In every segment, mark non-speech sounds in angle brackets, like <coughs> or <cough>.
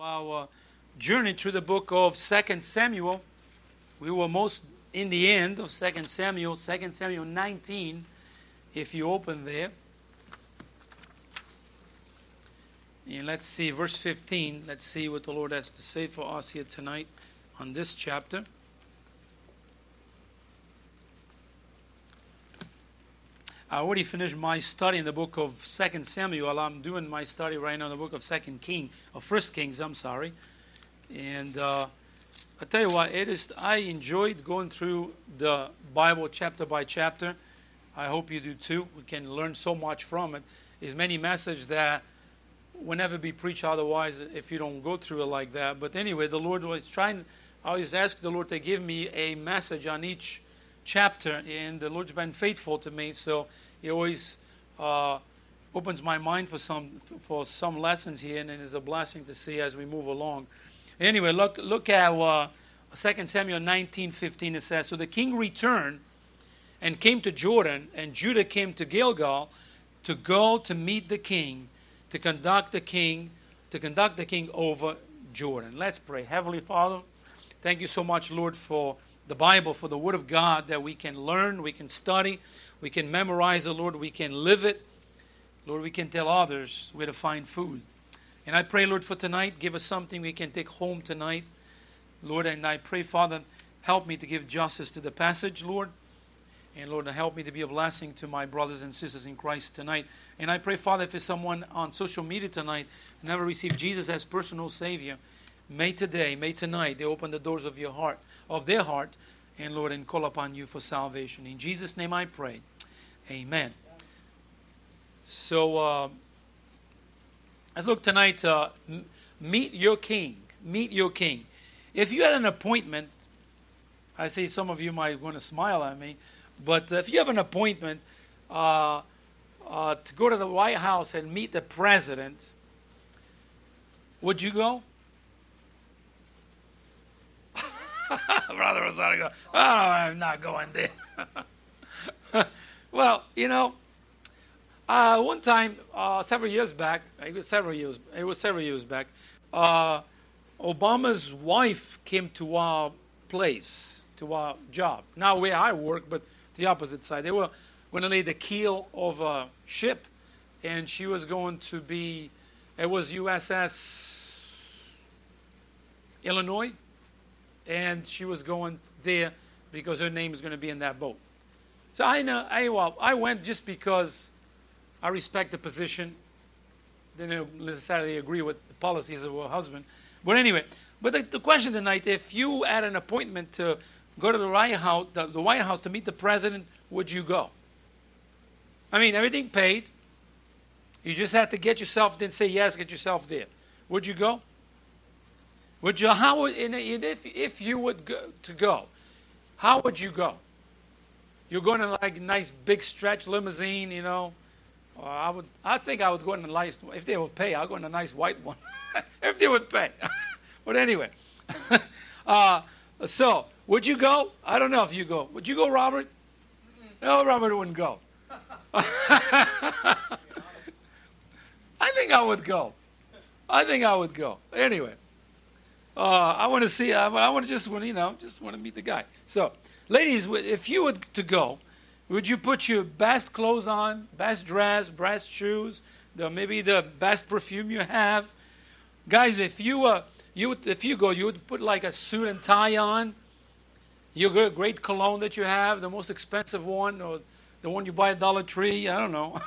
our journey through the book of Second Samuel. We were most in the end of Second Samuel, Second Samuel 19, if you open there. And let's see, verse 15. Let's see what the Lord has to say for us here tonight on this chapter. I already finished my study in the book of Second Samuel. I'm doing my study right now in the book of Second King, or First Kings. I'm sorry, and uh, I tell you what, it is. I enjoyed going through the Bible chapter by chapter. I hope you do too. We can learn so much from it. There's many messages that will never be preached otherwise if you don't go through it like that. But anyway, the Lord was trying. I always ask the Lord to give me a message on each chapter, and the Lord's been faithful to me. So He always uh, opens my mind for some for some lessons here, and it is a blessing to see as we move along. Anyway, look look at uh, 2 Samuel 19:15. It says, "So the king returned and came to Jordan, and Judah came to Gilgal to go to meet the king, to conduct the king, to conduct the king over Jordan." Let's pray. Heavenly Father, thank you so much, Lord, for the Bible, for the Word of God that we can learn, we can study, we can memorize the Lord, we can live it. Lord, we can tell others where to find food. And I pray, Lord, for tonight, give us something we can take home tonight. Lord, and I pray, Father, help me to give justice to the passage, Lord. And Lord, help me to be a blessing to my brothers and sisters in Christ tonight. And I pray, Father, if there's someone on social media tonight never received Jesus as personal Savior, may today, may tonight, they open the doors of your heart, of their heart, and Lord, and call upon you for salvation. In Jesus' name I pray. Amen. So uh, look tonight. Uh, meet your King. Meet your King. If you had an appointment, I see some of you might want to smile at me, but if you have an appointment uh, uh, to go to the White House and meet the president, would you go? <laughs> Brother Rosario go, oh, I'm not going there. <laughs> well, you know, uh, one time, uh, several years back, it was several years, it was several years back, uh, Obama's wife came to our place, to our job. Not where I work, but the opposite side. They were going to lay the keel of a ship, and she was going to be, it was USS Illinois, and she was going there because her name is going to be in that boat. So I know, I, well, I went just because I respect the position. Didn't necessarily agree with the policies of her husband. But anyway, but the, the question tonight, if you had an appointment to go to the White House, the, the White House to meet the president, would you go? I mean, everything paid. You just had to get yourself, then say yes, get yourself there. Would you go? Would you? How would? And if if you would go to go, how would you go? You're going to like a nice big stretch limousine, you know. Or I would. I think I would go in a nice. If they would pay, I'll go in a nice white one. <laughs> if they would pay. <laughs> but anyway, <laughs> uh, so would you go? I don't know if you go. Would you go, Robert? No, Robert wouldn't go. I think I would go. I think I would go. Anyway. Uh, I want to see. I, I want to just want you know just want to meet the guy. So, ladies, if you were to go, would you put your best clothes on, best dress, best shoes, the maybe the best perfume you have? Guys, if you uh, you if you go, you would put like a suit and tie on. Your great cologne that you have, the most expensive one, or the one you buy at Dollar Tree. I don't know.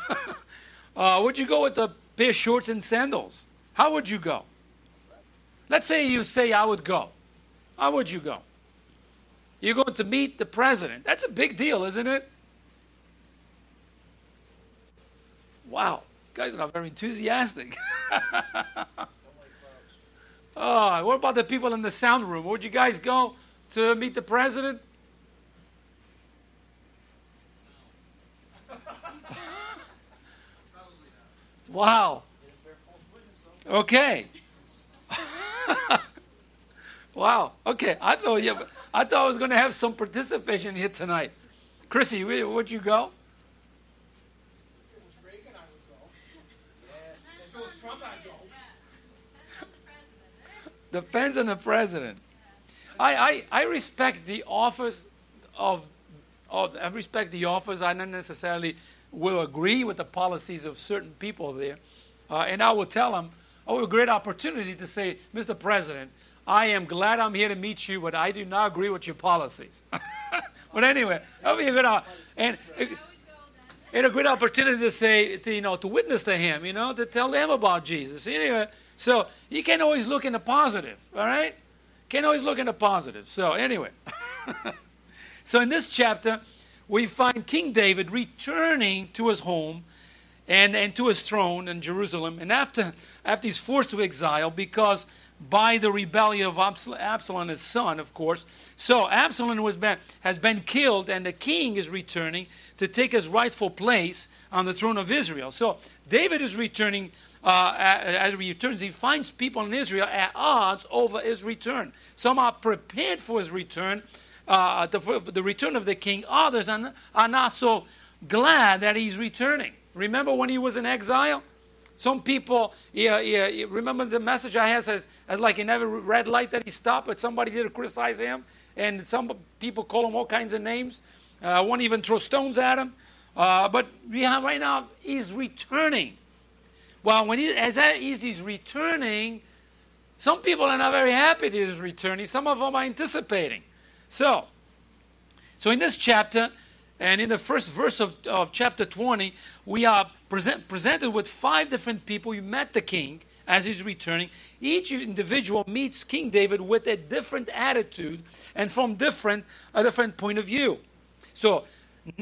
<laughs> uh, would you go with a pair of shorts and sandals? How would you go? Let's say you say, I would go. How would you go? You're going to meet the president. That's a big deal, isn't it? Wow. You guys are not very enthusiastic. <laughs> oh, what about the people in the sound room? Would you guys go to meet the president? <laughs> wow. Okay. <laughs> wow. Okay. I thought yeah, I thought I was going to have some participation here tonight. Chrissy, would you go? If it was Reagan, I would go. Yes. If it was Trump, I'd go. Depends on the president. I, I, I respect the office of, of I respect the office. I don't necessarily will agree with the policies of certain people there. Uh, and I will tell them, Oh, a great opportunity to say, Mr. President, I am glad I'm here to meet you, but I do not agree with your policies. <laughs> but anyway, that'll be a good, and, and a great opportunity to say, to, you know, to witness to him, you know, to tell them about Jesus. Anyway, so you can always look in the positive, all right? Can always look in the positive. So anyway, <laughs> so in this chapter, we find King David returning to his home and, and to his throne in Jerusalem. And after, after he's forced to exile because by the rebellion of Absalom, his son, of course. So Absalom was been, has been killed, and the king is returning to take his rightful place on the throne of Israel. So David is returning. Uh, as he returns, he finds people in Israel at odds over his return. Some are prepared for his return, uh, the, the return of the king. Others are, are not so glad that he's returning. Remember when he was in exile? Some people, yeah, yeah, remember the message I had says, as like in every red light that he stopped, but somebody did criticize him, and some people call him all kinds of names. I Uh, one even throw stones at him. Uh, but we have right now, he's returning. Well, when he, as he's returning, some people are not very happy that he's returning. Some of them are anticipating. So, so in this chapter, and in the first verse of, of chapter 20, we are present, presented with five different people. You met the king as he's returning. Each individual meets King David with a different attitude and from different a different point of view. So,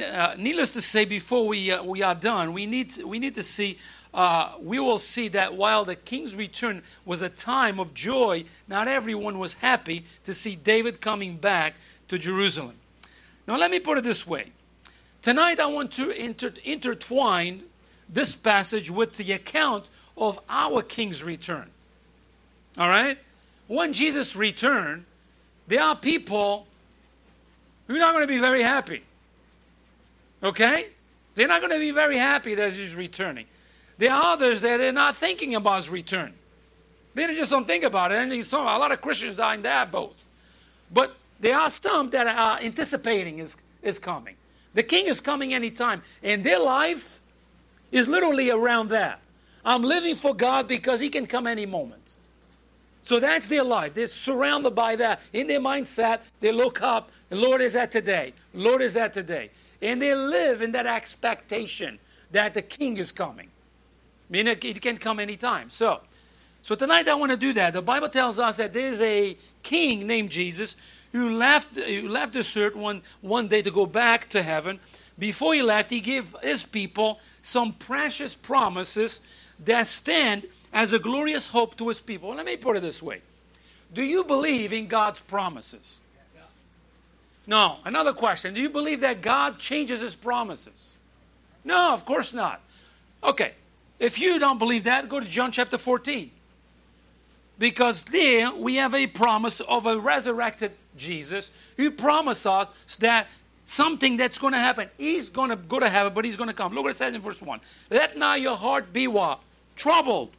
uh, needless to say, before we uh, we are done, we need to, we need to see. Uh, we will see that while the king's return was a time of joy, not everyone was happy to see David coming back to Jerusalem. Now, let me put it this way Tonight, I want to inter- intertwine this passage with the account of our King's return. All right? When Jesus returned, there are people who are not going to be very happy. Okay? They're not going to be very happy that he's returning. There are others that are not thinking about his return. They just don't think about it. And some, a lot of Christians are in that boat. But there are some that are anticipating is, is coming. The king is coming anytime. And their life is literally around that. I'm living for God because he can come any moment. So that's their life. They're surrounded by that. In their mindset, they look up, the Lord is at today. Lord is at today. And they live in that expectation that the king is coming. I mean, it can come anytime. So, so tonight I want to do that. The Bible tells us that there's a king named Jesus who left, who left this earth one, one day to go back to heaven. Before he left, he gave his people some precious promises that stand as a glorious hope to his people. Let me put it this way Do you believe in God's promises? No. Another question Do you believe that God changes his promises? No, of course not. Okay. If you don't believe that, go to John chapter 14. Because there we have a promise of a resurrected Jesus who promised us that something that's going to happen. He's going to go to heaven, but he's going to come. Look what it says in verse 1. Let not your heart be what? Troubled.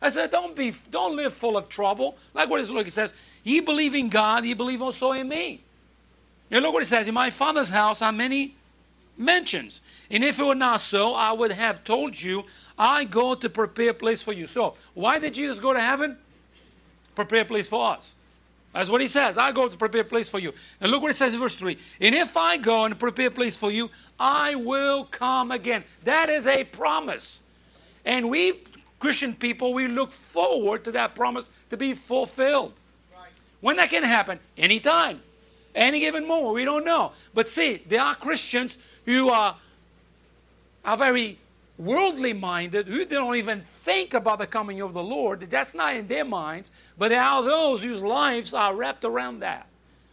I said, don't be, don't live full of trouble. Like what it says, ye believe in God, ye believe also in me. And look what it says, in my father's house are many mansions. And if it were not so, I would have told you, I go to prepare a place for you. So, why did Jesus go to heaven? Prepare a place for us. That's what he says. I go to prepare a place for you. And look what it says in verse 3. And if I go and prepare a place for you, I will come again. That is a promise. And we, Christian people, we look forward to that promise to be fulfilled. Right. When that can happen? Anytime. Any given moment. We don't know. But see, there are Christians who are, are very worldly minded who don't even think about the coming of the Lord. That's not in their minds. But there are those whose lives are wrapped around that.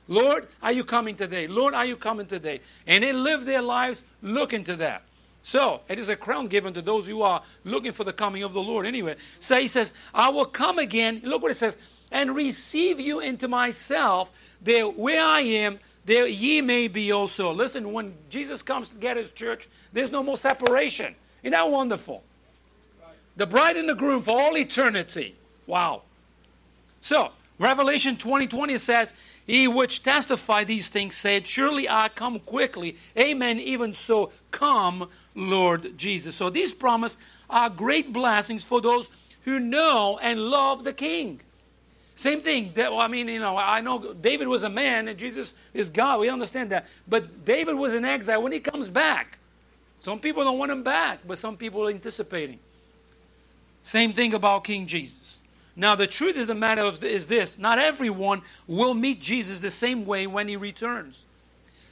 Lord, are you coming today? Lord, are you coming today? And they live their lives looking to that. So it is a crown given to those who are looking for the coming of the Lord. Anyway, so he says, I will come again. Look what it says, and receive you into myself, there where I am, there ye may be also. Listen, when Jesus comes to get his church, there's no more separation. Isn't that wonderful? The bride and the groom for all eternity. Wow. So, Revelation 20 20 says, He which testified these things said, Surely I come quickly. Amen. Even so, come, Lord Jesus. So these promises are great blessings for those who know and love the King. Same thing. I mean, you know, I know David was a man and Jesus is God. We understand that. But David was in exile when he comes back. Some people don't want him back, but some people are anticipating. Same thing about King Jesus. Now, the truth is the matter of, is this not everyone will meet Jesus the same way when he returns.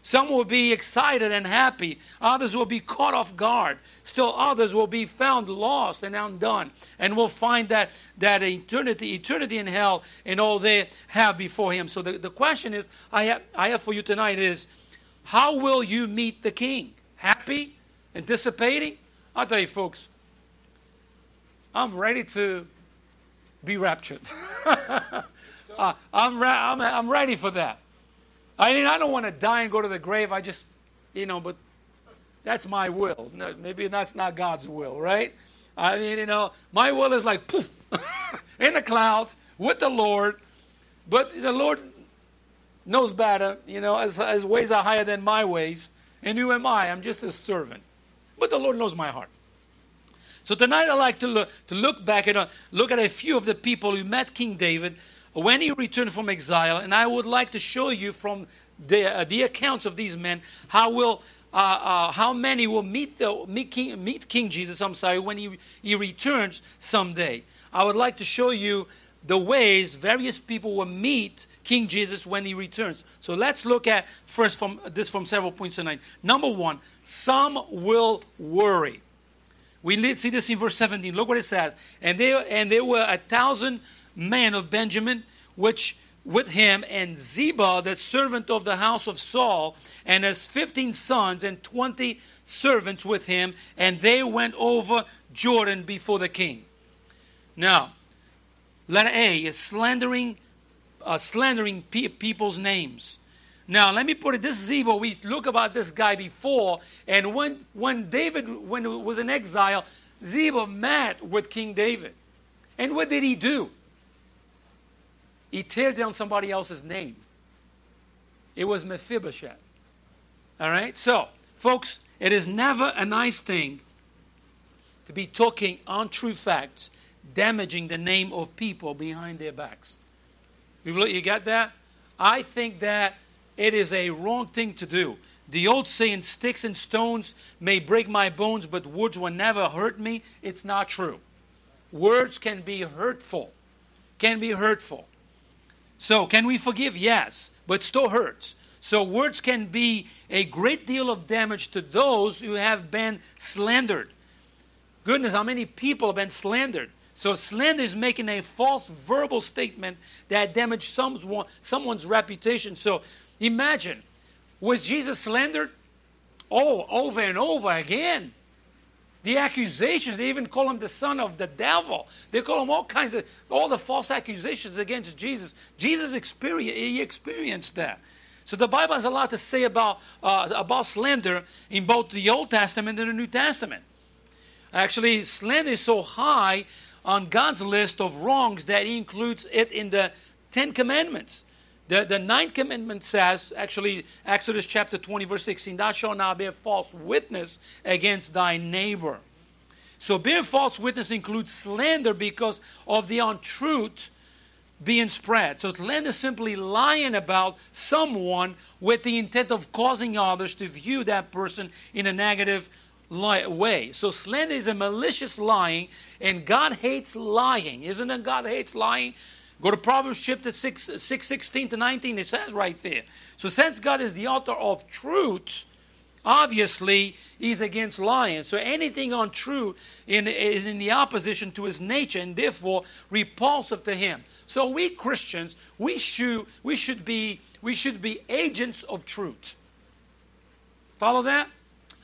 Some will be excited and happy. Others will be caught off guard. Still others will be found lost and undone and will find that, that eternity, eternity in hell and all they have before him. So the, the question is I have, I have for you tonight is how will you meet the king? Happy? Anticipating? I'll tell you folks, I'm ready to be raptured. <laughs> uh, I'm, ra- I'm, I'm ready for that. I mean, I don't want to die and go to the grave. I just, you know, but that's my will. No, maybe that's not God's will, right? I mean, you know, my will is like poof, <laughs> in the clouds with the Lord, but the Lord knows better, you know, as, as ways are higher than my ways. And who am I? I'm just a servant. But the Lord knows my heart. So tonight I'd like to look, to look back at a, look at a few of the people who met King David when he returned from exile, and I would like to show you from the, uh, the accounts of these men how will uh, uh, how many will meet the meet King, meet King Jesus. I'm sorry when he he returns someday. I would like to show you the ways various people will meet King Jesus when he returns. So let's look at first from this from several points tonight. Number one, some will worry. We see this in verse 17. Look what it says. And there, and there were a thousand men of Benjamin, which with him, and Ziba, the servant of the house of Saul, and his fifteen sons and twenty servants with him, and they went over Jordan before the king. Now, letter A is slandering, uh, slandering pe- people's names. Now, let me put it this Ziba, we look about this guy before, and when, when David when he was in exile, Ziba met with King David. And what did he do? He tear down somebody else's name. It was Mephibosheth. All right? So, folks, it is never a nice thing to be talking untrue facts, damaging the name of people behind their backs. You, you got that? I think that it is a wrong thing to do. The old saying, sticks and stones may break my bones, but words will never hurt me, it's not true. Words can be hurtful. Can be hurtful. So, can we forgive? Yes, but still hurts. So, words can be a great deal of damage to those who have been slandered. Goodness, how many people have been slandered? So slander is making a false verbal statement that damaged someone, someone's reputation. So Imagine, was Jesus slandered? Oh, over and over again. The accusations, they even call him the son of the devil. They call him all kinds of, all the false accusations against Jesus. Jesus experienced, he experienced that. So the Bible has a lot to say about, uh, about slander in both the Old Testament and the New Testament. Actually, slander is so high on God's list of wrongs that he includes it in the Ten Commandments. The, the ninth commandment says, actually, Exodus chapter 20, verse 16, Thou shalt not bear false witness against thy neighbor. So, bear false witness includes slander because of the untruth being spread. So, slander is simply lying about someone with the intent of causing others to view that person in a negative way. So, slander is a malicious lying, and God hates lying. Isn't it? God hates lying. Go to Proverbs chapter 6, 6 16 to 19, it says right there. So, since God is the author of truth, obviously he's against lying. So, anything untrue in, is in the opposition to his nature and therefore repulsive to him. So, we Christians, we should, we should, be, we should be agents of truth. Follow that?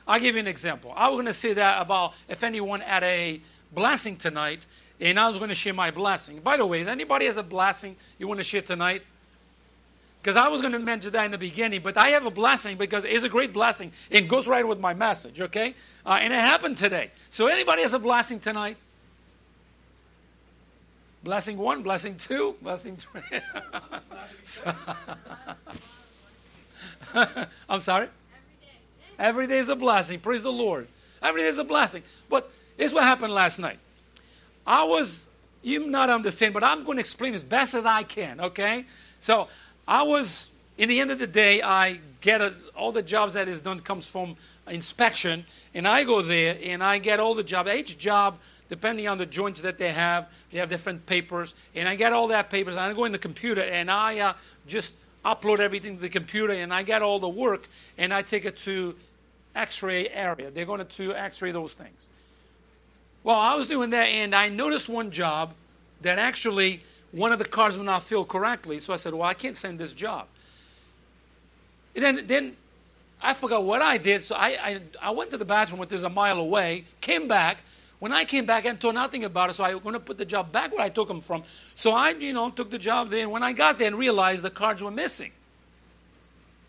I'll give you an example. I was going to say that about if anyone had a blessing tonight and I was going to share my blessing. By the way, is anybody has a blessing you want to share tonight? Because I was going to mention that in the beginning, but I have a blessing because it's a great blessing. It goes right with my message, okay? Uh, and it happened today. So anybody has a blessing tonight? Blessing one, blessing two, blessing three. <laughs> <laughs> I'm sorry? Every day is a blessing. Praise the Lord. Every day is a blessing. But here's what happened last night. I was, you not understand, but I'm going to explain as best as I can, okay? So I was, in the end of the day, I get a, all the jobs that is done comes from inspection, and I go there and I get all the job. Each job, depending on the joints that they have, they have different papers, and I get all that papers, and I go in the computer and I uh, just upload everything to the computer, and I get all the work, and I take it to X-ray area. They're going to X-ray those things. Well, I was doing that, and I noticed one job that actually one of the cards was not filled correctly. So I said, "Well, I can't send this job." And then, then I forgot what I did. So I, I, I went to the bathroom, which is a mile away. Came back. When I came back, I told nothing about it. So I was going to put the job back where I took them from. So I, you know, took the job there. And when I got there and realized the cards were missing,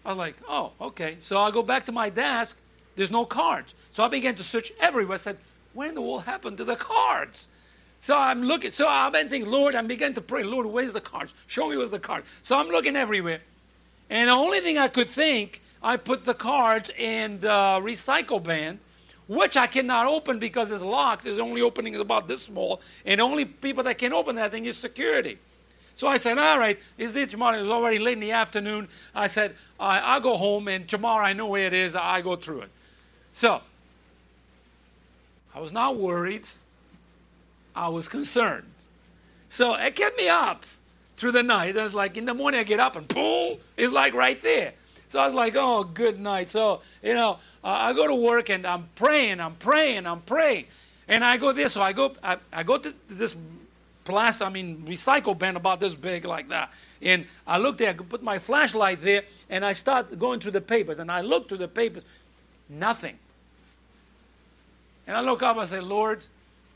I was like, "Oh, okay." So I go back to my desk. There's no cards. So I began to search everywhere. I said, "Where in the world happened to the cards?" So I'm looking. So I've been thinking, Lord, I'm beginning to pray, Lord, where's the cards? Show me where's the card. So I'm looking everywhere. And the only thing I could think, I put the cards in the recycle bin, which I cannot open because it's locked. There's only opening is about this small, and the only people that can open that thing is security. So I said, all right, it's there tomorrow. It was already late in the afternoon. I said, I, I'll go home, and tomorrow I know where it is. I go through it. So I was not worried. I was concerned. So it kept me up through the night. I was like, in the morning I get up and boom, it's like right there. So I was like, oh, good night. So, you know, uh, I go to work and I'm praying, I'm praying, I'm praying. And I go there. So I go, I, I go to this plastic, I mean, recycle bin about this big like that. And I look there, I put my flashlight there, and I start going through the papers. And I look through the papers, nothing. And I look up, and say, Lord,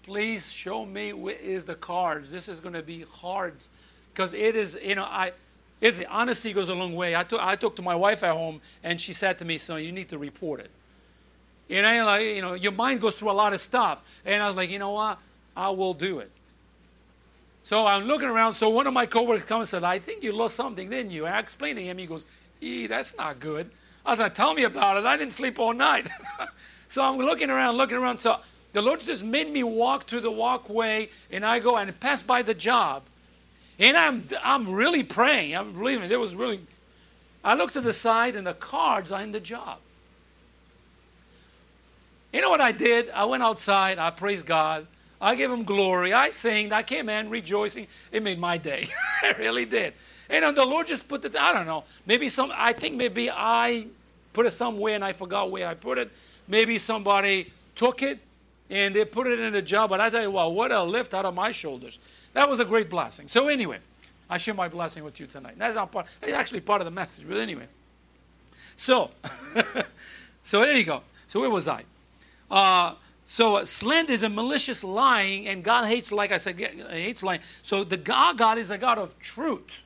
please show me where is the cards. This is going to be hard because it is, you know, I, it's, honesty goes a long way. I, took, I talked to my wife at home, and she said to me, "So you need to report it." You know, like, you know, your mind goes through a lot of stuff, and I was like, you know what, I will do it. So I'm looking around. So one of my coworkers comes and said, "I think you lost something, didn't you?" I explained to him. He goes, "Ee, that's not good." I was like, "Tell me about it. I didn't sleep all night." <laughs> so I'm looking around, looking around. So the Lord just made me walk through the walkway, and I go and pass by the job, and I'm I'm really praying. I'm believing there was really. I look to the side, and the cards are in the job. You know what I did? I went outside. I praised God. I gave Him glory. I sang. I came in rejoicing. It made my day. <laughs> it really did. And the Lord just put it. I don't know. Maybe some. I think maybe I put it somewhere and I forgot where I put it. Maybe somebody took it and they put it in the job. But I tell you what, what a lift out of my shoulders. That was a great blessing. So anyway, I share my blessing with you tonight. That's not part. It's actually part of the message. But anyway, so <laughs> so there you go. So where was I? Uh, so uh, slander is a malicious lying, and God hates, like I said, hates lying. So the God, God is a God of truth,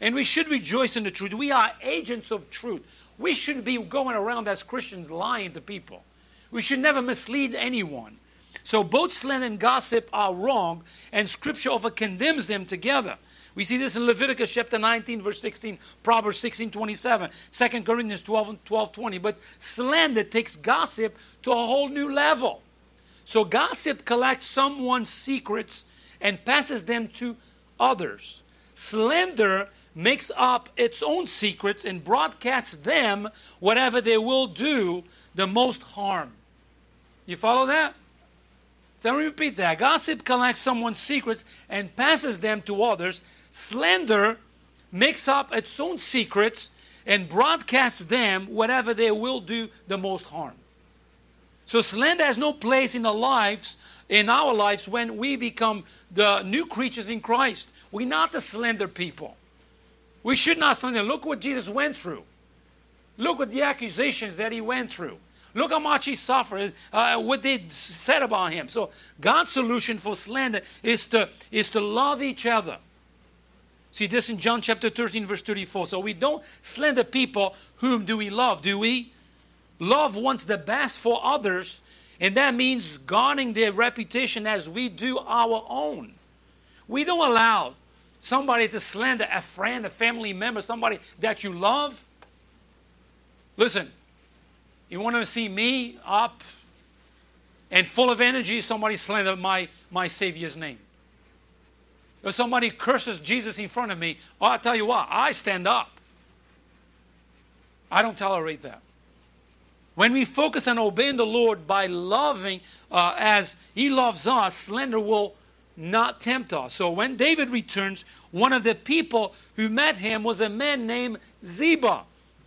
and we should rejoice in the truth. We are agents of truth. We shouldn't be going around as Christians lying to people. We should never mislead anyone. So both slander and gossip are wrong, and Scripture often condemns them together. We see this in Leviticus chapter 19, verse 16, Proverbs 16, 27, 2 Corinthians 12, 12, 20. But slander takes gossip to a whole new level. So gossip collects someone's secrets and passes them to others. Slander makes up its own secrets and broadcasts them whatever they will do the most harm. You follow that? So let me repeat that. Gossip collects someone's secrets and passes them to others. Slander makes up its own secrets and broadcasts them whatever they will do the most harm. So slander has no place in the lives, in our lives, when we become the new creatures in Christ. We're not the slander people. We should not slander. Look what Jesus went through. Look at the accusations that he went through. Look how much he suffered, uh, what they said about him. So God's solution for slander is to, is to love each other. See this in John chapter 13, verse 34. So we don't slander people. Whom do we love? Do we? Love wants the best for others, and that means guarding their reputation as we do our own. We don't allow somebody to slander a friend, a family member, somebody that you love. Listen, you want to see me up and full of energy, somebody slander my, my Savior's name. Or somebody curses Jesus in front of me, oh, I'll tell you what, I stand up. I don't tolerate that. When we focus on obeying the Lord by loving uh, as He loves us, slander will not tempt us. So when David returns, one of the people who met him was a man named Ziba.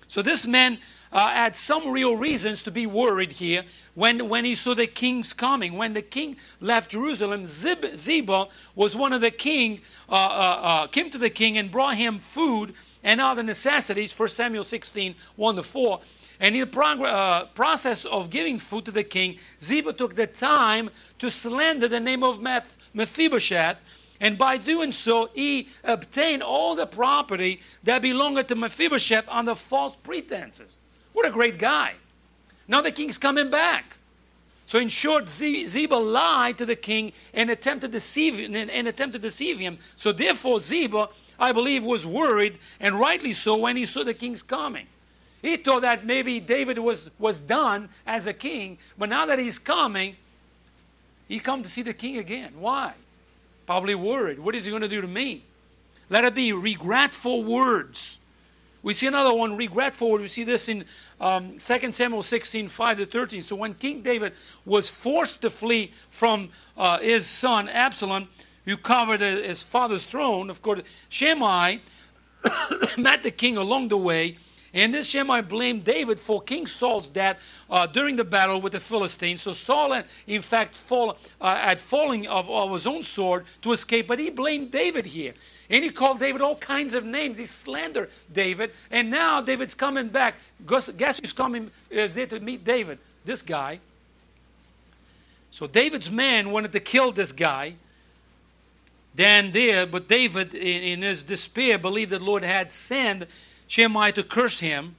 So this man uh, had some real reasons to be worried here when, when he saw the king's coming. When the king left Jerusalem, Zib, Ziba was one of the king, uh, uh, uh came to the king and brought him food and other necessities, 1 Samuel 16, 1 to 4. And in the prog- uh, process of giving food to the king, Ziba took the time to slander the name of Meph- Mephibosheth, and by doing so, he obtained all the property that belonged to Mephibosheth under false pretenses. What a great guy. Now the king's coming back. So in short, Ziba lied to the king and attempted to deceive and, and attempted to deceive him. So therefore, Ziba, I believe, was worried, and rightly so, when he saw the king's coming. He thought that maybe David was, was done as a king, but now that he's coming, he come to see the king again. Why? Probably worried. What is he going to do to me? Let it be regretful words. We see another one, regretful. We see this in um, 2 Samuel 16, 5 to 13. So when King David was forced to flee from uh, his son Absalom, who covered his father's throne, of course, Shimei <coughs> met the king along the way. And this Shimei blamed David for King Saul's death uh, during the battle with the Philistines. So Saul, in fact, fall, uh, had falling of, of his own sword to escape, but he blamed David here. And he called David all kinds of names. He slandered David. And now David's coming back. Guess, guess who's coming is there to meet David? This guy. So David's man wanted to kill this guy. Then there, but David, in, in his despair, believed that Lord had sent Shimei to curse him.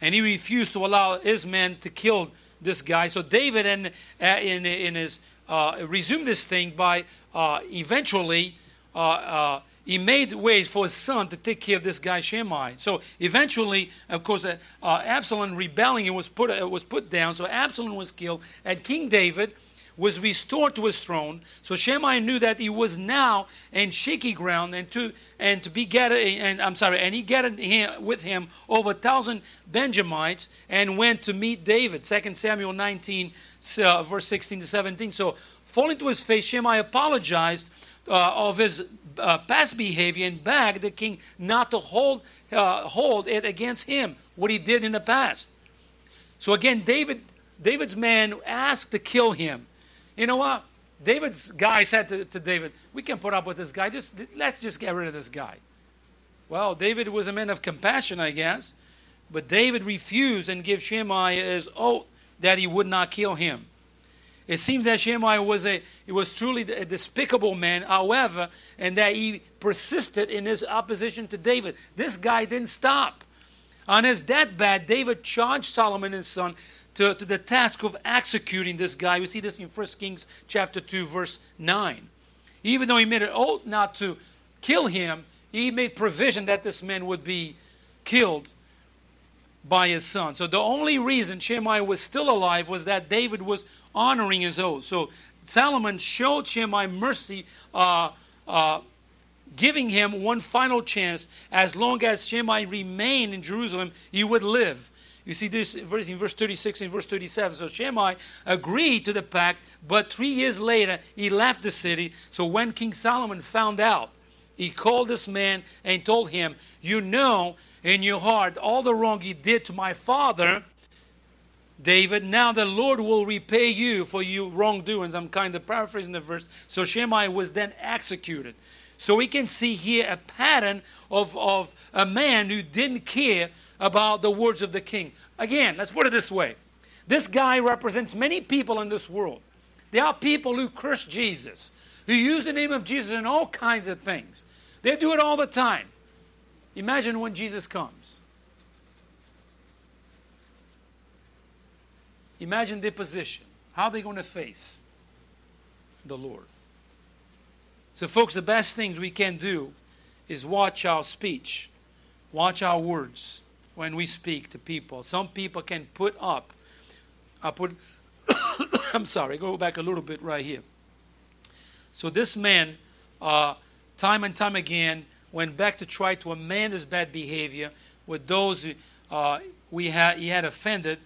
And he refused to allow his men to kill this guy. So David, in, uh, in, in his, uh, resumed this thing by uh, eventually uh, uh, he made ways for his son to take care of this guy Shimei. So eventually, of course, uh, Absalom rebelling was put was put down. So Absalom was killed, and King David was restored to his throne. So Shimei knew that he was now in shaky ground, and to and to be gathered. And I'm sorry, and he gathered him, with him over a thousand Benjamites, and went to meet David. Second Samuel 19, uh, verse 16 to 17. So falling to his face, Shimei apologized uh, of his uh, past behavior and begged the king not to hold, uh, hold it against him, what he did in the past. So again, David, David's man asked to kill him. You know what? David's guy said to, to David, We can put up with this guy. Just let's just get rid of this guy. Well, David was a man of compassion, I guess, but David refused and gave Shimei his oath that he would not kill him. It seems that Shimei was a he was truly a despicable man, however, and that he persisted in his opposition to David. This guy didn't stop. On his deathbed, David charged Solomon his son to, to the task of executing this guy. We see this in 1 Kings chapter 2, verse 9. Even though he made an oath not to kill him, he made provision that this man would be killed by his son. So the only reason Shimei was still alive was that David was honoring his oath. So Solomon showed Shimei mercy, uh, uh, giving him one final chance. As long as Shimei remained in Jerusalem, he would live. You see this verse in verse 36 and verse 37. So Shimei agreed to the pact, but three years later he left the city. So when King Solomon found out, he called this man and told him, You know in your heart all the wrong you did to my father David, now the Lord will repay you for your wrongdoings. I'm kind of paraphrasing the verse. So Shimei was then executed. So we can see here a pattern of, of a man who didn't care about the words of the king. Again, let's put it this way this guy represents many people in this world. There are people who curse Jesus, who use the name of Jesus in all kinds of things. They do it all the time. Imagine when Jesus comes. Imagine their position. How are they going to face the Lord? So, folks, the best things we can do is watch our speech, watch our words when we speak to people. Some people can put up, I put, <coughs> I'm sorry, go back a little bit right here. So, this man, uh, time and time again, went back to try to amend his bad behavior with those uh, we had, he had offended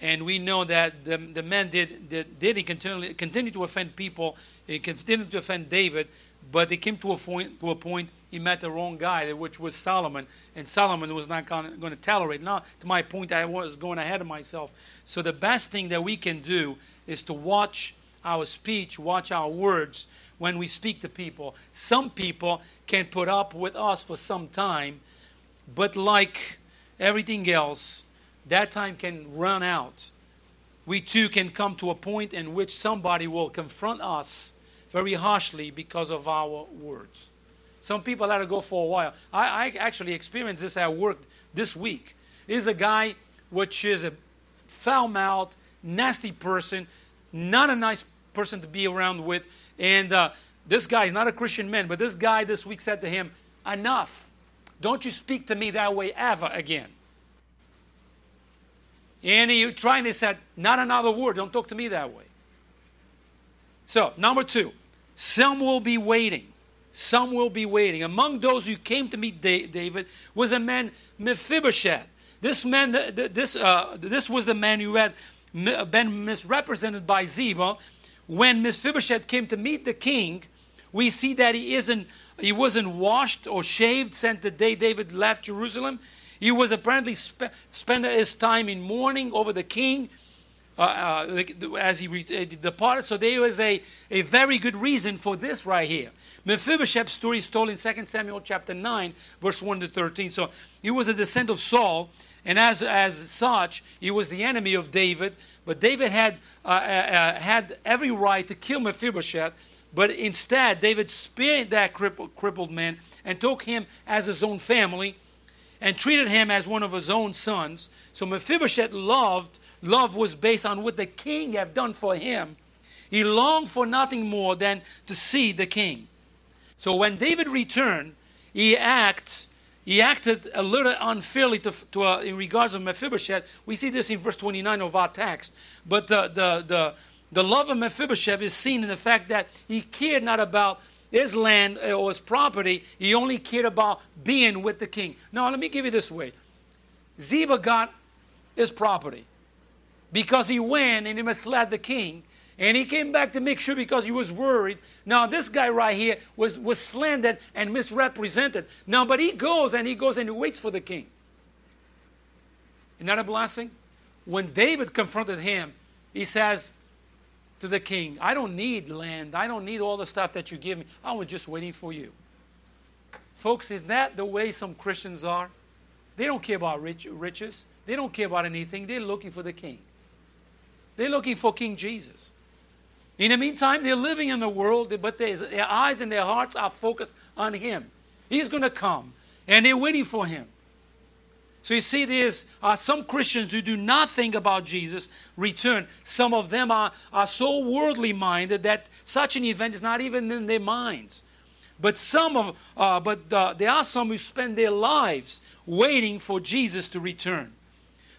and we know that the, the man did, did, did he continue, continue to offend people, he continued to offend David, but they came to a point, to a point he met the wrong guy, which was Solomon, and Solomon was not going to tolerate. Now, to my point, I was going ahead of myself. So the best thing that we can do is to watch our speech, watch our words when we speak to people. Some people can put up with us for some time, but like everything else, that time can run out. We too can come to a point in which somebody will confront us very harshly because of our words. Some people let it go for a while. I, I actually experienced this at work this week. Is a guy which is a foul mouthed, nasty person, not a nice person to be around with. And uh, this guy is not a Christian man, but this guy this week said to him, Enough. Don't you speak to me that way ever again. And he tried and he said, Not another word. Don't talk to me that way. So, number two, some will be waiting. Some will be waiting. Among those who came to meet David was a man, Mephibosheth. This man, this, uh, this was the man who had been misrepresented by Ziba. When Mephibosheth came to meet the king, we see that he isn't, he wasn't washed or shaved since the day David left Jerusalem. He was apparently spe- spent his time in mourning over the king uh, uh, as he re- uh, departed. So there was a, a very good reason for this right here. Mephibosheth's story is told in 2 Samuel chapter 9, verse 1 to 13. So he was a descendant of Saul, and as, as such, he was the enemy of David. But David had, uh, uh, uh had every right to kill Mephibosheth. But instead, David spared that crippled, crippled man and took him as his own family and treated him as one of his own sons. So Mephibosheth loved, love was based on what the king had done for him. He longed for nothing more than to see the king. So when David returned, he acts he acted a little unfairly to, to uh, in regards of Mephibosheth. We see this in verse 29 of our text. But the, the, the, the love of Mephibosheth is seen in the fact that he cared not about his land uh, or his property. He only cared about being with the king. Now, let me give you this way Ziba got his property because he went and he misled the king. And he came back to make sure because he was worried. Now, this guy right here was, was slandered and misrepresented. Now, but he goes and he goes and he waits for the king. Isn't that a blessing? When David confronted him, he says, to the king, I don't need land. I don't need all the stuff that you give me. I was just waiting for you. Folks, is that the way some Christians are? They don't care about rich, riches. They don't care about anything. They're looking for the king. They're looking for King Jesus. In the meantime, they're living in the world, but their eyes and their hearts are focused on Him. He's going to come, and they're waiting for Him. So you see, there's uh, some Christians who do not think about Jesus' return. Some of them are, are so worldly minded that such an event is not even in their minds. But some of, uh, but uh, there are some who spend their lives waiting for Jesus to return.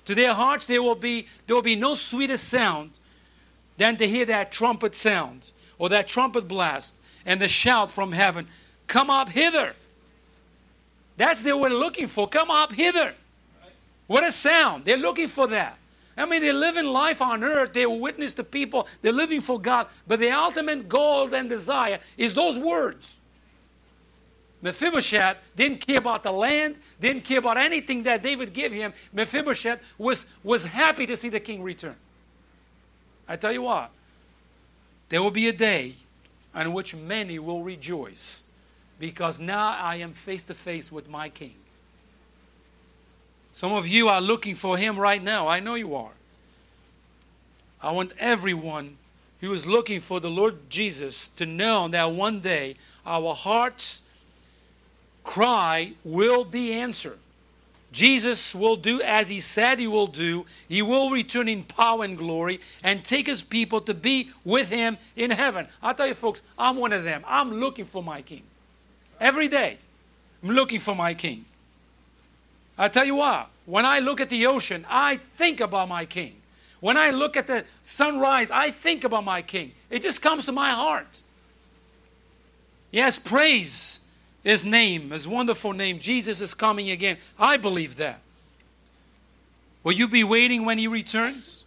To their hearts, there will be there will be no sweeter sound than to hear that trumpet sound or that trumpet blast and the shout from heaven, "Come up hither!" That's what we're looking for. Come up hither. What a sound. They're looking for that. I mean, they're living life on earth. They witness to people. They're living for God. But the ultimate goal and desire is those words. Mephibosheth didn't care about the land, didn't care about anything that David gave him. Mephibosheth was, was happy to see the king return. I tell you what, there will be a day on which many will rejoice because now I am face to face with my king. Some of you are looking for him right now. I know you are. I want everyone who is looking for the Lord Jesus to know that one day our heart's cry will be answered. Jesus will do as he said he will do. He will return in power and glory and take his people to be with him in heaven. i tell you, folks, I'm one of them. I'm looking for my king. Every day, I'm looking for my king. I tell you what, when I look at the ocean, I think about my king. When I look at the sunrise, I think about my king. It just comes to my heart. Yes, praise his name, his wonderful name. Jesus is coming again. I believe that. Will you be waiting when he returns?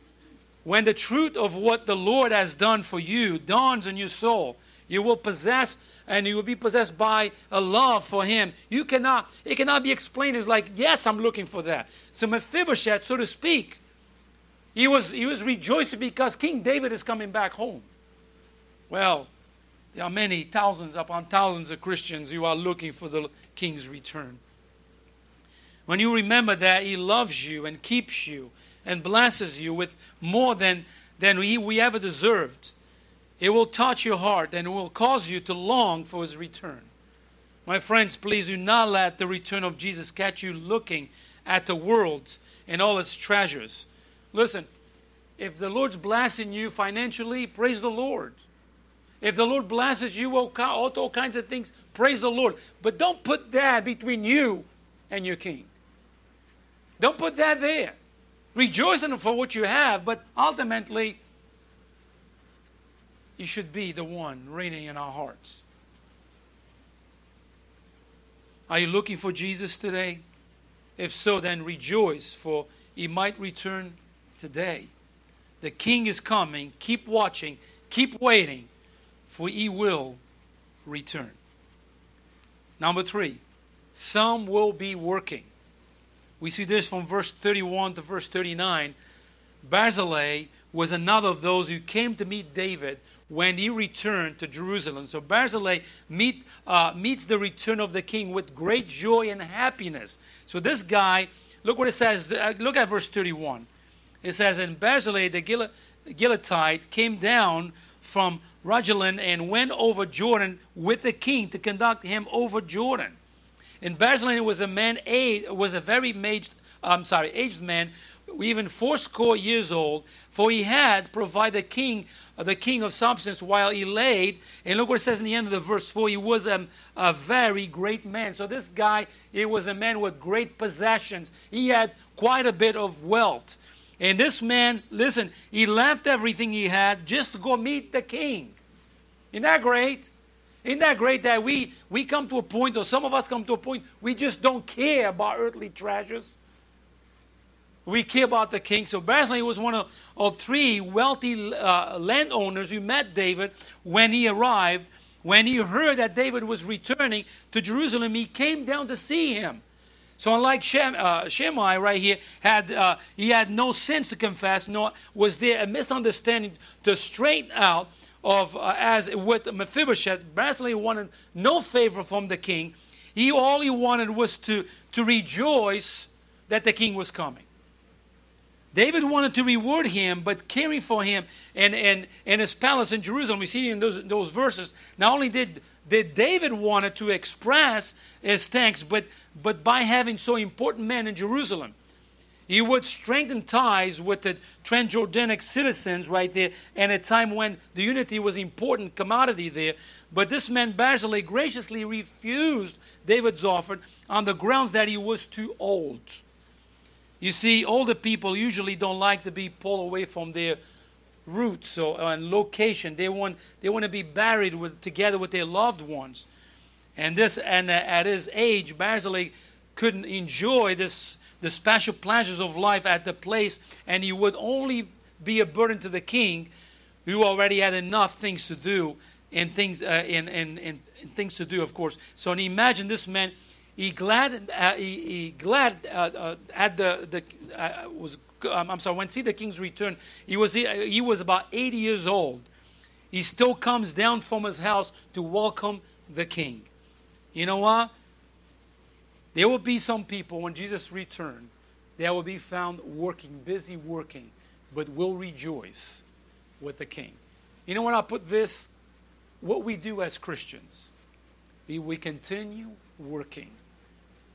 When the truth of what the Lord has done for you dawns in your soul, you will possess and you will be possessed by a love for him. You cannot, it cannot be explained. It's like, yes, I'm looking for that. So Mephibosheth, so to speak, he was, he was rejoicing because King David is coming back home. Well, there are many, thousands upon thousands of Christians who are looking for the king's return. When you remember that he loves you and keeps you and blesses you with more than, than we, we ever deserved, it will touch your heart and it will cause you to long for his return. My friends, please do not let the return of Jesus catch you looking at the world and all its treasures. Listen, if the Lord's blessing you financially, praise the Lord. If the Lord blesses you all, all kinds of things, praise the Lord. But don't put that between you and your king. Don't put that there. Rejoice in for what you have, but ultimately, you should be the one reigning in our hearts. Are you looking for Jesus today? If so, then rejoice, for he might return today. The king is coming. Keep watching, keep waiting, for he will return. Number three, some will be working. We see this from verse 31 to verse 39. Barzillai was another of those who came to meet David when he returned to Jerusalem. So Barzillai meet, uh, meets the return of the king with great joy and happiness. So this guy, look what it says. Uh, look at verse 31. It says, And Barzillai the Gileadite came down from Rogelim and went over Jordan with the king to conduct him over Jordan. And Barzillai was a man, was a very aged, I'm sorry, aged man, even fourscore years old, for he had provided the king, uh, the king of substance while he laid. And look what it says in the end of the verse, 4 he was a, a very great man. So this guy, he was a man with great possessions. He had quite a bit of wealth. And this man, listen, he left everything he had just to go meet the king. Isn't that great? Isn't that great that we, we come to a point, or some of us come to a point, we just don't care about earthly treasures? We care about the king. So Barzillai was one of, of three wealthy uh, landowners who met David when he arrived. When he heard that David was returning to Jerusalem, he came down to see him. So unlike Shem, uh, Shimei right here, had uh, he had no sense to confess, nor was there a misunderstanding to straighten out of uh, as with Mephibosheth. Barzillai wanted no favor from the king. He all he wanted was to to rejoice that the king was coming. David wanted to reward him, but caring for him and, and, and his palace in Jerusalem. We see in those, those verses, not only did, did David wanted to express his thanks, but, but by having so important men in Jerusalem. He would strengthen ties with the Transjordanic citizens right there and at a time when the unity was important commodity there. But this man Barzillai graciously refused David's offer on the grounds that he was too old. You see, older people usually don't like to be pulled away from their roots or, and location. They want they want to be buried with together with their loved ones. And this and uh, at his age, Barzillai couldn't enjoy this the special pleasures of life at the place, and he would only be a burden to the king, who already had enough things to do and things uh, and, and, and, and things to do, of course. So imagine this man he glad uh, he, he, glad uh, uh, at the the uh, was um, I'm sorry when see the king's return he was he, he was about 80 years old. He still comes down from his house to welcome the king. You know what? There will be some people when Jesus return that will be found working busy working but will rejoice with the king. You know when I put this what we do as Christians we, we continue working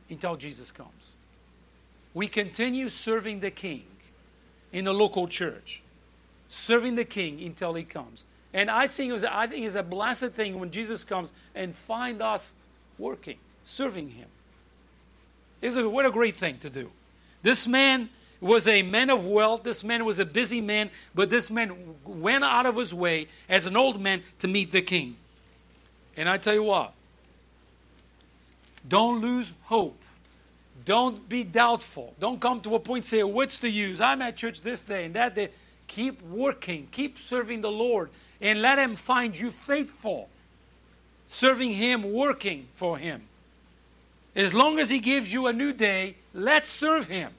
until Jesus comes. we continue serving the king in the local church, serving the king until he comes. And I think, was, I think it's a blessed thing when Jesus comes and find us working, serving him. It's a, what a great thing to do. This man was a man of wealth. This man was a busy man, but this man went out of his way as an old man to meet the king. And I tell you what, don't lose hope. Don't be doubtful. Don't come to a point say, What's the use? I'm at church this day and that day. Keep working, keep serving the Lord, and let Him find you faithful. Serving Him, working for Him. As long as He gives you a new day, let's serve Him.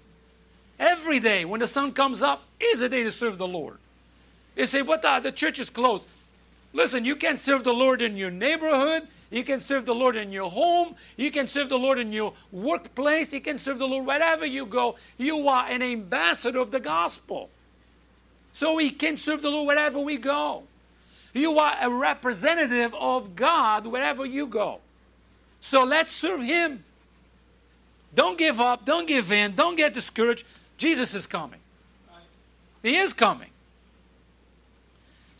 Every day when the sun comes up is a day to serve the Lord. You say, What the, the church is closed. Listen, you can serve the Lord in your neighborhood. You can serve the Lord in your home. You can serve the Lord in your workplace. You can serve the Lord wherever you go. You are an ambassador of the gospel. So we can serve the Lord wherever we go. You are a representative of God wherever you go. So let's serve Him. Don't give up. Don't give in. Don't get discouraged. Jesus is coming. He is coming.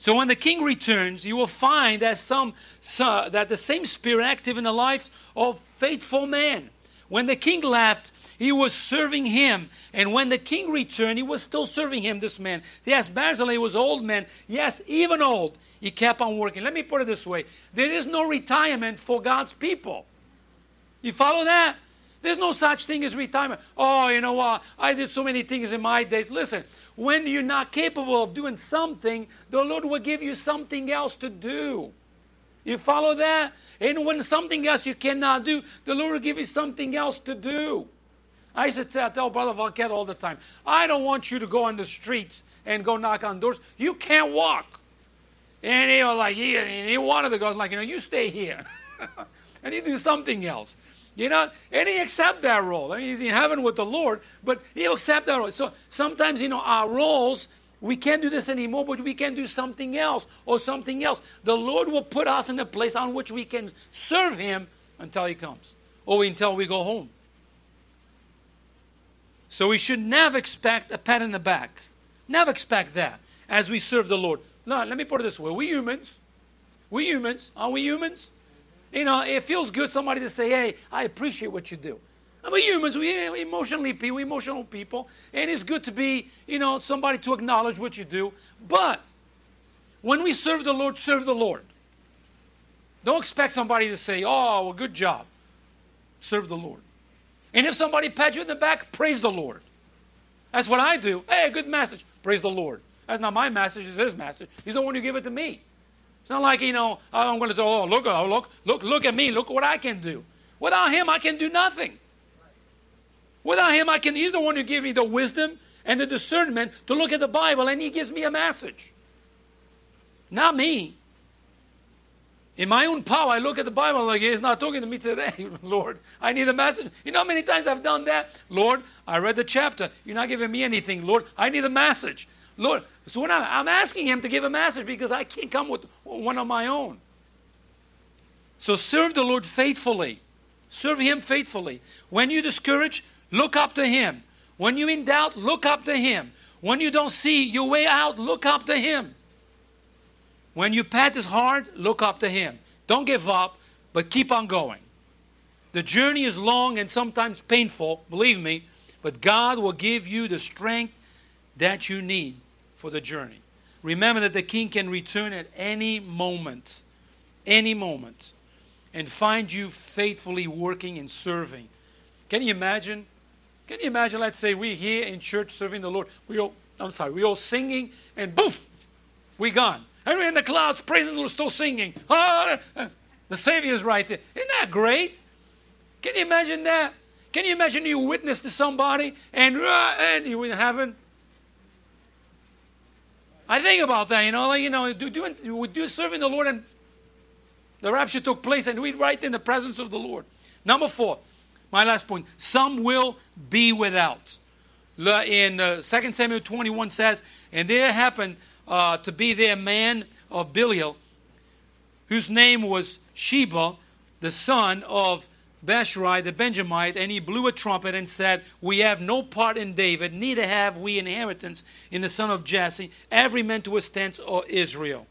So when the king returns, you will find that some that the same spirit active in the lives of faithful men. When the king left, he was serving him, and when the king returned, he was still serving him. This man, yes, Barzillai was old man. Yes, even old, he kept on working. Let me put it this way: there is no retirement for God's people. You follow that? There's no such thing as retirement. Oh, you know what? I did so many things in my days. Listen, when you're not capable of doing something, the Lord will give you something else to do. You follow that? And when something else you cannot do, the Lord will give you something else to do. I used to tell, tell Brother Valquette all the time, I don't want you to go on the streets and go knock on doors. You can't walk. And he was like, he, he wanted to go, like, you know, you stay here. <laughs> and you do something else. You know, and he accept that role. I mean, he's in heaven with the Lord, but he'll accept that role. So sometimes, you know, our roles, we can't do this anymore, but we can do something else or something else. The Lord will put us in a place on which we can serve him until he comes or until we go home. So we should never expect a pat in the back. Never expect that as we serve the Lord. No, let me put it this way. We humans, we humans, are we humans? You know, it feels good somebody to say, hey, I appreciate what you do. I mean, humans, we eh, emotionally people, we emotional people, and it's good to be, you know, somebody to acknowledge what you do. But when we serve the Lord, serve the Lord. Don't expect somebody to say, oh, well, good job. Serve the Lord. And if somebody pats you in the back, praise the Lord. That's what I do. Hey, good message. Praise the Lord. That's not my message, it's his message. He's the one who gave it to me. It's not like, you know, oh, I'm going to say, oh, look, oh, look, look, look at me, look what I can do. Without him, I can do nothing. Without him, I can, he's the one who gave me the wisdom and the discernment to look at the Bible, and he gives me a message. Not me. In my own power, I look at the Bible like he's not talking to me today, <laughs> Lord. I need a message. You know how many times I've done that? Lord, I read the chapter. You're not giving me anything. Lord, I need a message. Lord, so when I'm, I'm asking him to give a message because I can't come with one on my own. So serve the Lord faithfully. Serve him faithfully. When you're discouraged, look up to him. When you're in doubt, look up to him. When you don't see your way out, look up to him. When your path is hard, look up to him. Don't give up, but keep on going. The journey is long and sometimes painful, believe me, but God will give you the strength that you need for the journey. Remember that the king can return at any moment, any moment, and find you faithfully working and serving. Can you imagine? Can you imagine, let's say we're here in church serving the Lord, we all, I'm sorry, we all singing, and boom, we gone. And we're in the clouds praising the Lord, still singing. Ah, the Savior is right there. Isn't that great? Can you imagine that? Can you imagine you witness to somebody and, uh, and you in heaven I think about that, you know, like, you know, do, doing, we do serving the Lord and the rapture took place and we're right in the presence of the Lord. Number four, my last point, some will be without. In uh, 2 Samuel 21 says, and there happened uh, to be there a man of Belial, whose name was Sheba, the son of Bashrai the Benjamite, and he blew a trumpet and said, We have no part in David, neither have we inheritance in the son of Jesse, every man to his tent or Israel.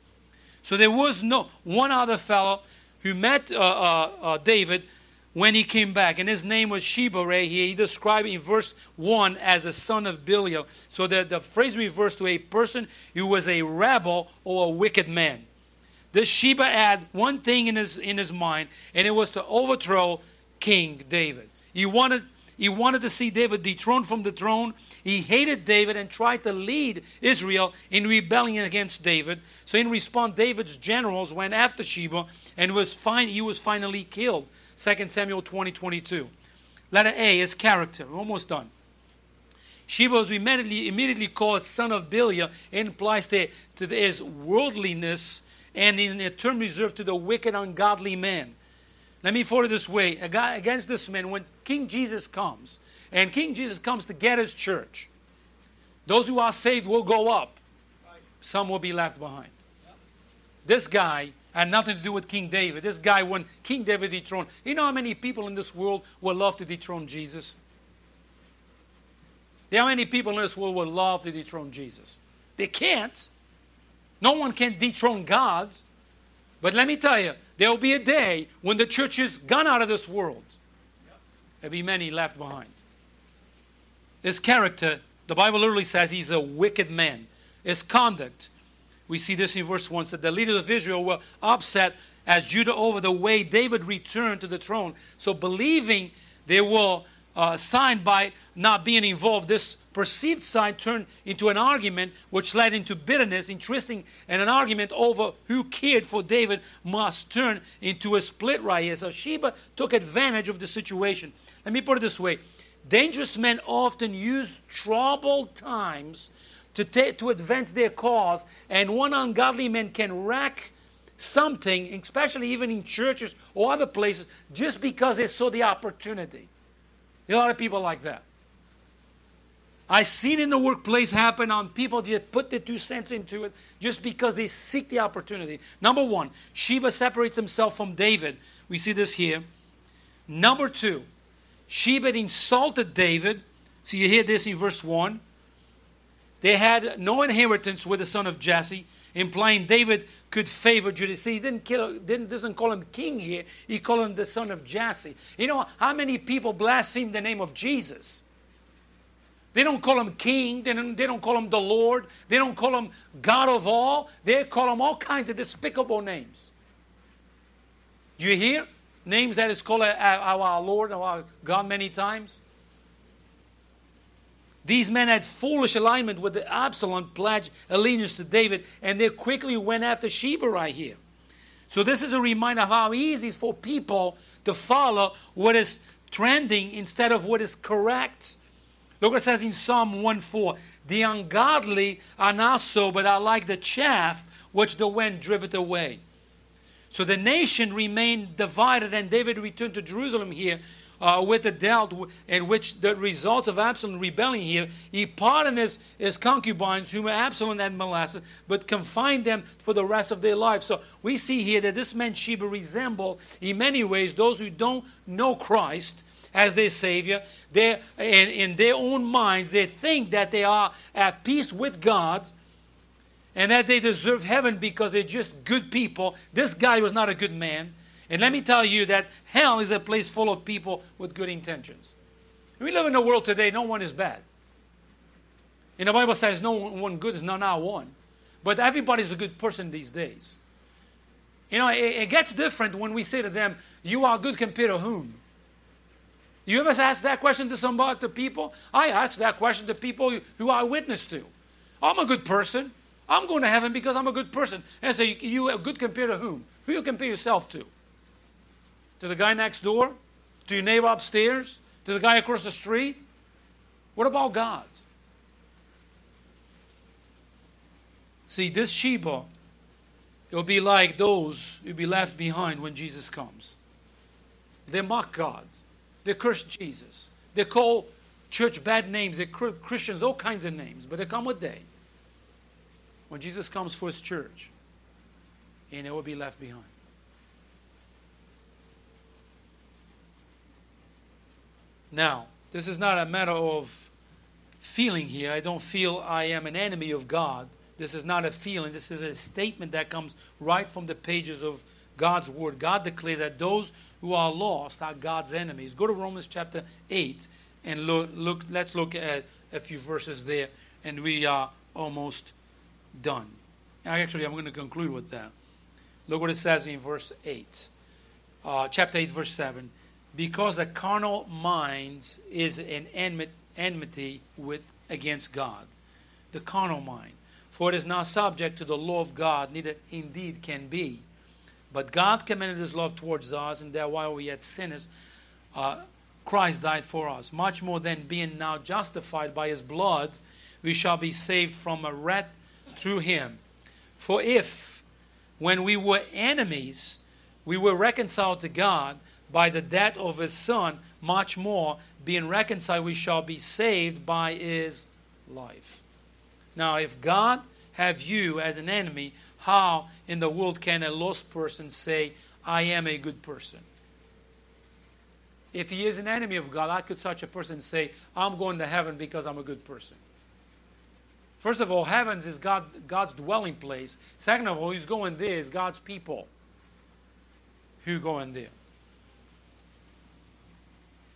So there was no one other fellow who met uh, uh, uh, David when he came back, and his name was Sheba right here. He described in verse 1 as a son of Belial. So the, the phrase refers to a person who was a rebel or a wicked man. This Sheba had one thing in his, in his mind, and it was to overthrow King David. He wanted, he wanted to see David dethroned from the throne. He hated David and tried to lead Israel in rebellion against David. So in response, David's generals went after Sheba and was fine, he was finally killed. 2 Samuel 20, 22. Letter A is character. We're almost done. Sheba was immediately, immediately called son of Belial. It implies to, to his worldliness and in a term reserved to the wicked, ungodly man. Let me put it this way against this man, when King Jesus comes, and King Jesus comes to get his church, those who are saved will go up, some will be left behind. This guy had nothing to do with King David. This guy, when King David dethroned, you know how many people in this world would love to dethrone Jesus? How many people in this world would love to dethrone Jesus? They can't. No one can dethrone God. But let me tell you, there will be a day when the church is gone out of this world. There'll be many left behind. His character, the Bible literally says he's a wicked man. His conduct, we see this in verse 1 that the leaders of Israel were upset as Judah over the way David returned to the throne. So, believing they were uh, signed by not being involved, this perceived sign turned into an argument which led into bitterness, interesting, and an argument over who cared for David must turn into a split right here. So Sheba took advantage of the situation. Let me put it this way dangerous men often use troubled times to, ta- to advance their cause, and one ungodly man can wreck something, especially even in churches or other places, just because they saw the opportunity. A lot of people like that. I've seen in the workplace happen on people just put the two cents into it just because they seek the opportunity. Number one, Sheba separates himself from David. We see this here. Number two, Sheba insulted David. So you hear this in verse 1. They had no inheritance with the son of Jesse, implying David could favor Judah. See, he didn't kill, didn't, doesn't call him king here. He called him the son of Jesse. You know how many people blaspheme the name of Jesus? They don't call him king. They don't, they don't call him the Lord. They don't call him God of all. They call him all kinds of despicable names. Do you hear? Names that is called our Lord, our God many times. These men had foolish alignment with the Absalom pledge allegiance to David, and they quickly went after Sheba right here. So this is a reminder of how easy it is for people to follow what is trending instead of what is correct. Look what it says in Psalm 1:4. The ungodly are not so, but are like the chaff which the wind driveth away. So the nation remained divided, and David returned to Jerusalem here uh, with the dealt in which the result of Absalom rebelling here, he pardoned his, his concubines whom Absalom had molested, but confined them for the rest of their life. So we see here that this man Sheba resembled in many ways those who don't know Christ as their Savior. They, in, in their own minds, they think that they are at peace with God and that they deserve heaven because they're just good people. This guy was not a good man. And let me tell you that hell is a place full of people with good intentions. We live in a world today, no one is bad. And the Bible says no one good is not now one. But everybody's a good person these days. You know, it, it, gets different when we say to them, You are good compared to whom? You ever ask that question to somebody, to people? I ask that question to people who I witness to. I'm a good person. I'm going to heaven because I'm a good person. And I say, You are good compared to whom? Who you compare yourself to? To the guy next door? To your neighbor upstairs? To the guy across the street? What about God? See, this Sheba, it'll be like those who'll be left behind when Jesus comes. They mock God. They curse Jesus. They call church bad names. They call Christians all kinds of names. But they come a day when Jesus comes for his church and it will be left behind. Now, this is not a matter of feeling here. I don't feel I am an enemy of God. This is not a feeling. This is a statement that comes right from the pages of God's Word. God declares that those who are lost are God's enemies. Go to Romans chapter 8 and look, look let's look at a few verses there, and we are almost done. Actually, I'm going to conclude with that. Look what it says in verse 8, uh, chapter 8, verse 7. Because the carnal mind is an enmity with against God. The carnal mind. For it is not subject to the law of God, neither indeed can be. But God commended his love towards us, and that while we yet sinners, uh, Christ died for us. Much more than being now justified by his blood, we shall be saved from a wrath through him. For if, when we were enemies, we were reconciled to God by the death of his Son, much more, being reconciled, we shall be saved by his life. Now, if God have you as an enemy, how in the world can a lost person say, I am a good person? If he is an enemy of God, how could such a person say, I'm going to heaven because I'm a good person? First of all, heaven is God, God's dwelling place. Second of all, who's going there is God's people who go in there.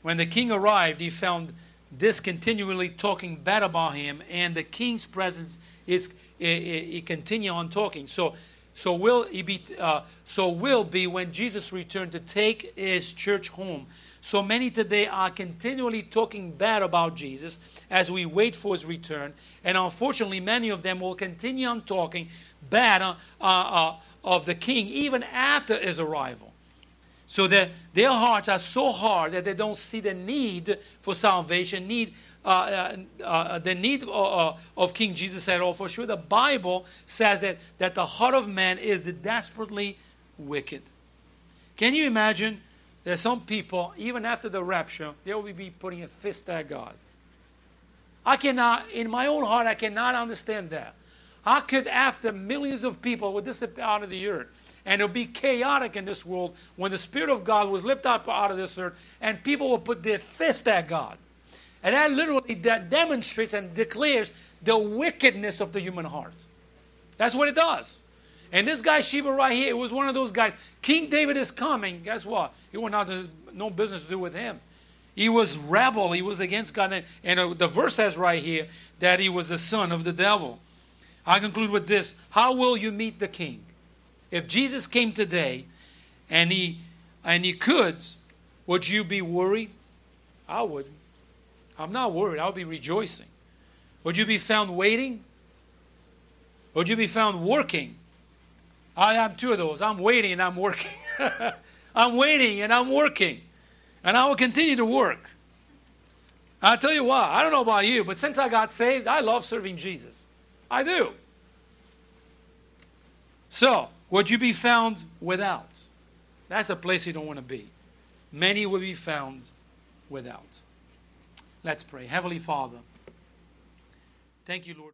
When the king arrived, he found this continually talking bad about him, and the king's presence is he continue on talking. So, so will he be? Uh, so will be when Jesus returned to take his church home. So many today are continually talking bad about Jesus as we wait for his return. And unfortunately, many of them will continue on talking bad uh, uh, of the king even after his arrival. So that their hearts are so hard that they don't see the need for salvation, need uh, uh, uh, the need uh, of King Jesus at all. For sure, the Bible says that, that the heart of man is desperately wicked. Can you imagine there's some people, even after the rapture, they will be putting a fist at God. I cannot, in my own heart, I cannot understand that. How could, after millions of people would disappear out of the earth, and it'll be chaotic in this world when the Spirit of God was lifted up out of this earth, and people will put their fist at God. And that literally that demonstrates and declares the wickedness of the human heart. That's what it does. And this guy Sheba right here, it was one of those guys. King David is coming. Guess what? He will not no business to do with him. He was rebel. He was against God. And, and uh, the verse says right here that he was the son of the devil. I conclude with this: How will you meet the King? If Jesus came today, and he and he could, would you be worried? I would. I'm not worried. I'll be rejoicing. Would you be found waiting? Would you be found working? I have two of those. I'm waiting and I'm working. <laughs> I'm waiting and I'm working. And I will continue to work. I'll tell you what, I don't know about you, but since I got saved, I love serving Jesus. I do. So, would you be found without? That's a place you don't want to be. Many will be found without. Let's pray. Heavenly Father, thank you, Lord.